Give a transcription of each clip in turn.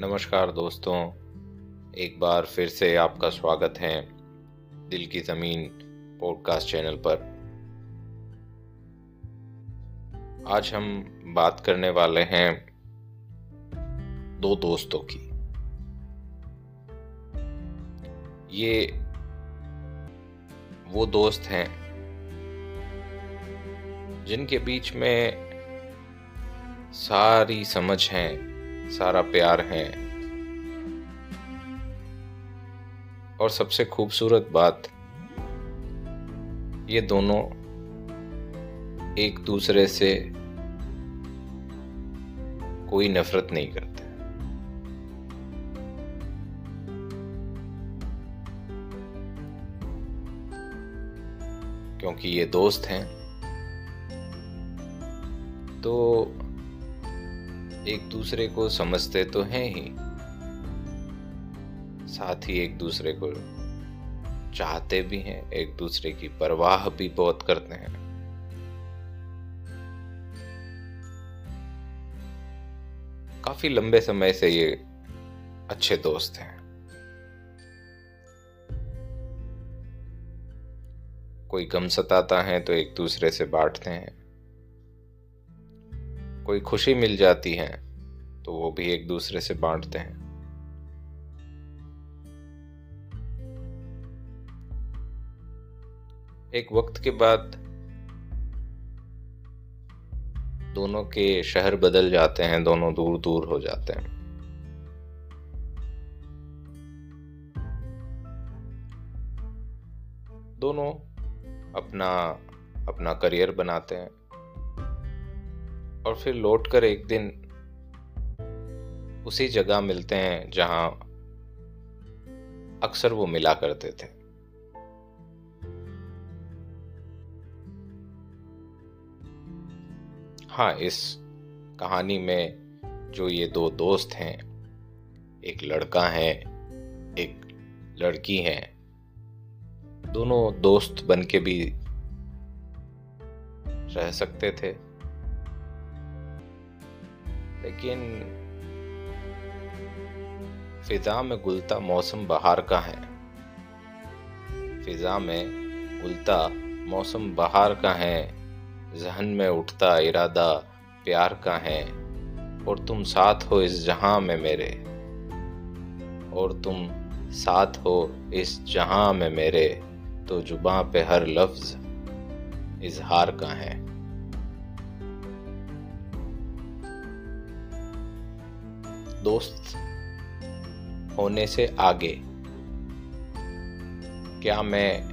नमस्कार दोस्तों। एक बार फिर से आपका स्वागत है दिल की ज़मीन पॉडकास्ट चैनल पर। आज हम बात करने वाले हैं दो दोस्तों की। ये वो दोस्त हैं जिनके बीच में सारी समझ है सारा प्यार है। और सबसे खूबसूरत बात, ये दोनों एक दूसरे से कोई नफरत नहीं करते। क्योंकि ये दोस्त हैं तो एक दूसरे को समझते तो हैं ही। साथ ही एक दूसरे को चाहते भी हैं, एक दूसरे की परवाह भी बहुत करते हैं। काफ़ी लंबे समय से ये अच्छे दोस्त हैं। कोई गम सताता है तो एक दूसरे से बांटते हैं। कोई खुशी मिल जाती है तो वो भी एक दूसरे से बांटते हैं। एक वक्त के बाद दोनों के शहर बदल जाते हैं, दोनों दूर दूर हो जाते हैं। दोनों अपना अपना करियर बनाते हैं। और फिर लौटकर एक दिन उसी जगह मिलते हैं जहाँ अक्सर वो मिला करते थे। हाँ इस कहानी में जो ये दो दोस्त हैं, एक लड़का है, एक लड़की है, दोनों दोस्त बन के भी रह सकते थे। लेकिन फिजा में गुलता मौसम बहार का है। फिजा में गुलता मौसम बहार का है। जहन में उठता इरादा प्यार का है। और तुम साथ हो इस जहाँ में मेरे। और तुम साथ हो इस जहाँ में मेरे। तो जुबा पे हर लफ्ज इजहार का है। दोस्त होने से आगे, क्या मैं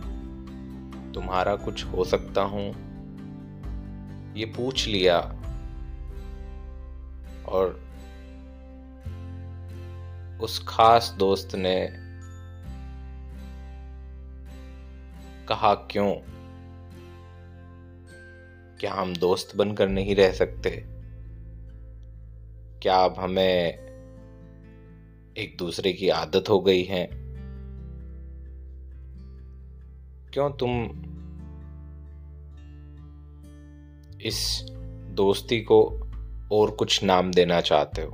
तुम्हारा कुछ हो सकता हूँ? ये पूछ लिया और उस खास दोस्त ने कहा, क्यों? क्या हम दोस्त बनकर नहीं रह सकते? क्या अब हमें एक दूसरे की आदत हो गई है। क्यों तुम इस दोस्ती को और कुछ नाम देना चाहते हो?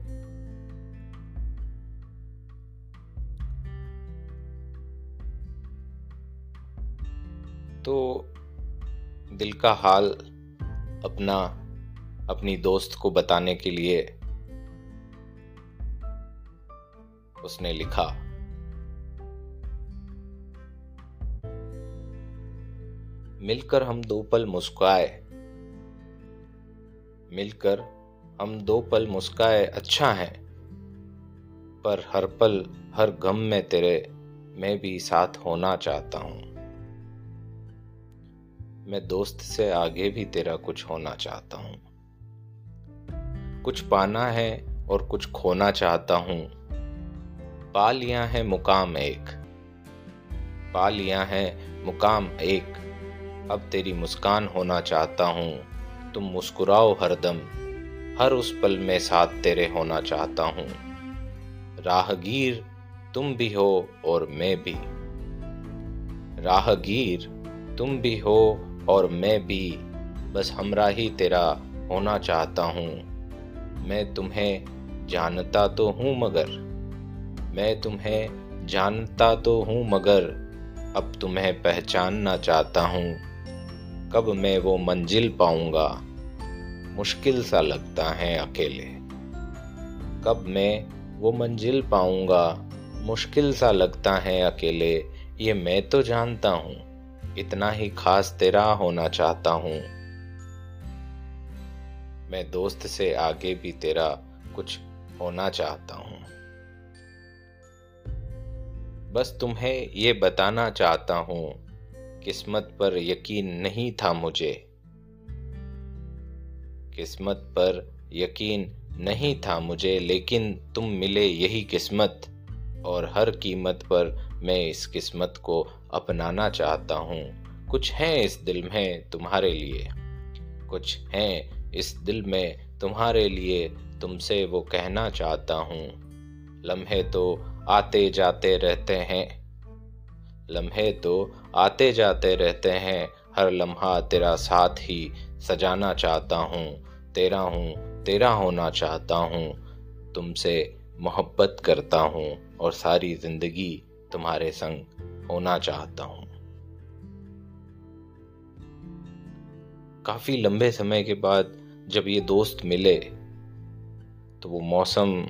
तो दिल का हाल अपना, अपनी दोस्त को बताने के लिए उसने लिखा। मिलकर हम दो पल मुस्काए मिलकर हम दो पल मुस्काए अच्छा है। पर हर पल, हर गम में तेरे, मैं भी साथ होना चाहता हूँ। मैं दोस्त से आगे भी तेरा कुछ होना चाहता हूँ। कुछ पाना है और कुछ खोना चाहता हूँ। पा लिया है मुकाम एक। पा लिया है मुकाम एक। अब तेरी मुस्कान होना चाहता हूँ, तुम मुस्कुराओ हरदम। हर उस पल में साथ तेरे होना चाहता हूँ। राहगीर तुम भी हो और मैं भी। राहगीर तुम भी हो और मैं भी। बस हमरा ही तेरा होना चाहता हूँ। मैं तुम्हें जानता तो हूँ मगर। मैं तुम्हें जानता तो हूँ मगर, अब तुम्हें पहचानना चाहता हूँ। कब मैं वो मंजिल पाऊँगा? मुश्किल सा लगता है अकेले। कब मैं वो मंजिल पाऊँगा? मुश्किल सा लगता है अकेले। ये मैं तो जानता हूँ। इतना ही खास तेरा होना चाहता हूँ। मैं दोस्त से आगे भी तेरा कुछ होना चाहता हूँ। बस तुम्हें ये बताना चाहता हूँ, किस्मत पर यकीन नहीं था मुझे। किस्मत पर यकीन नहीं था मुझे, लेकिन तुम मिले यही किस्मत, और हर कीमत पर मैं इस किस्मत को अपनाना चाहता हूँ। कुछ है इस दिल में तुम्हारे लिए, कुछ है इस दिल में तुम्हारे लिए, तुमसे वो कहना चाहता हूँ। लम्हे तो आते जाते रहते हैं। लम्हे तो आते जाते रहते हैं, हर लम्हा तेरा साथ ही सजाना चाहता हूँ, तेरा हूँ, तेरा होना चाहता हूँ, तुमसे मोहब्बत करता हूँ और सारी ज़िंदगी तुम्हारे संग होना चाहता हूँ। काफ़ी लंबे समय के बाद जब ये दोस्त मिले तो वो मौसम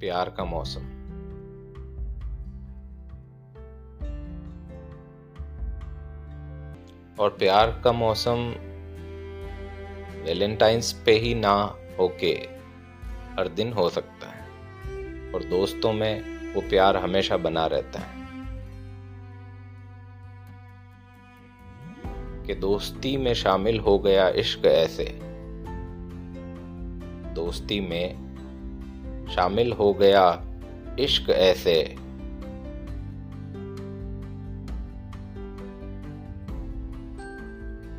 प्यार का मौसम। और प्यार का मौसम वैलेंटाइंस पे ही ना होके हर दिन हो सकता है। और दोस्तों में वो प्यार हमेशा बना रहता है। कि दोस्ती में शामिल हो गया इश्क ऐसे। दोस्ती में शामिल हो गया। इश्क ऐसे।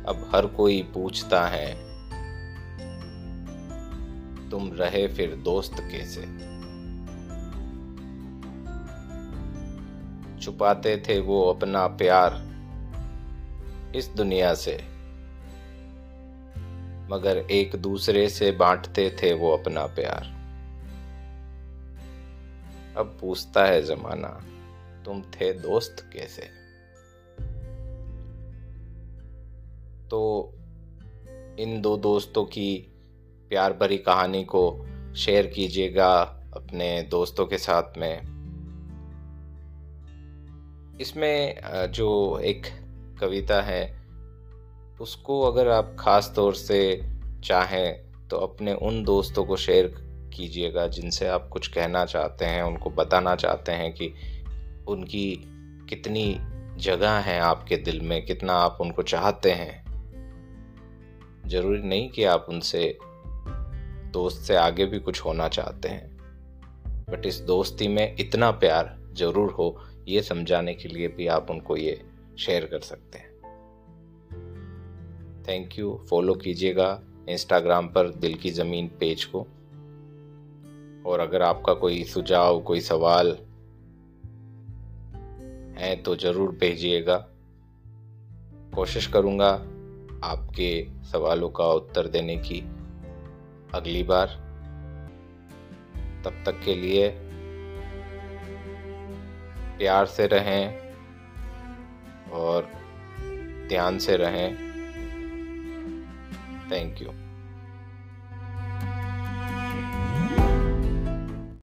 अब हर कोई पूछता है, तुम रहे फिर दोस्त कैसे? छुपाते थे वो अपना प्यार इस दुनिया से, मगर एक दूसरे से बांटते थे वो अपना प्यार। अब पूछता है जमाना, तुम थे दोस्त कैसे? तो इन दो दोस्तों की प्यार भरी कहानी को शेयर कीजिएगा अपने दोस्तों के साथ में। इसमें जो एक कविता है, उसको अगर आप ख़ास तौर से चाहें तो अपने उन दोस्तों को शेयर कीजिएगा, जिनसे आप कुछ कहना चाहते हैं, उनको बताना चाहते हैं कि उनकी कितनी जगह है आपके दिल में, कितना आप उनको चाहते हैं। ज़रूरी नहीं कि आप उनसे, दोस्त से आगे भी कुछ होना चाहते हैं। बट इस दोस्ती में इतना प्यार ज़रूर हो, ये समझाने के लिए भी आप उनको ये शेयर कर सकते हैं। थैंक यू फॉलो कीजिएगा इंस्टाग्राम पर दिल की ज़मीन पेज को। और अगर आपका कोई सुझाव, कोई सवाल है तो ज़रूर भेजिएगा। कोशिश करूँगा आपके सवालों का उत्तर देने की अगली बार। तब तक के लिए प्यार से रहें और ध्यान से रहें। Thank you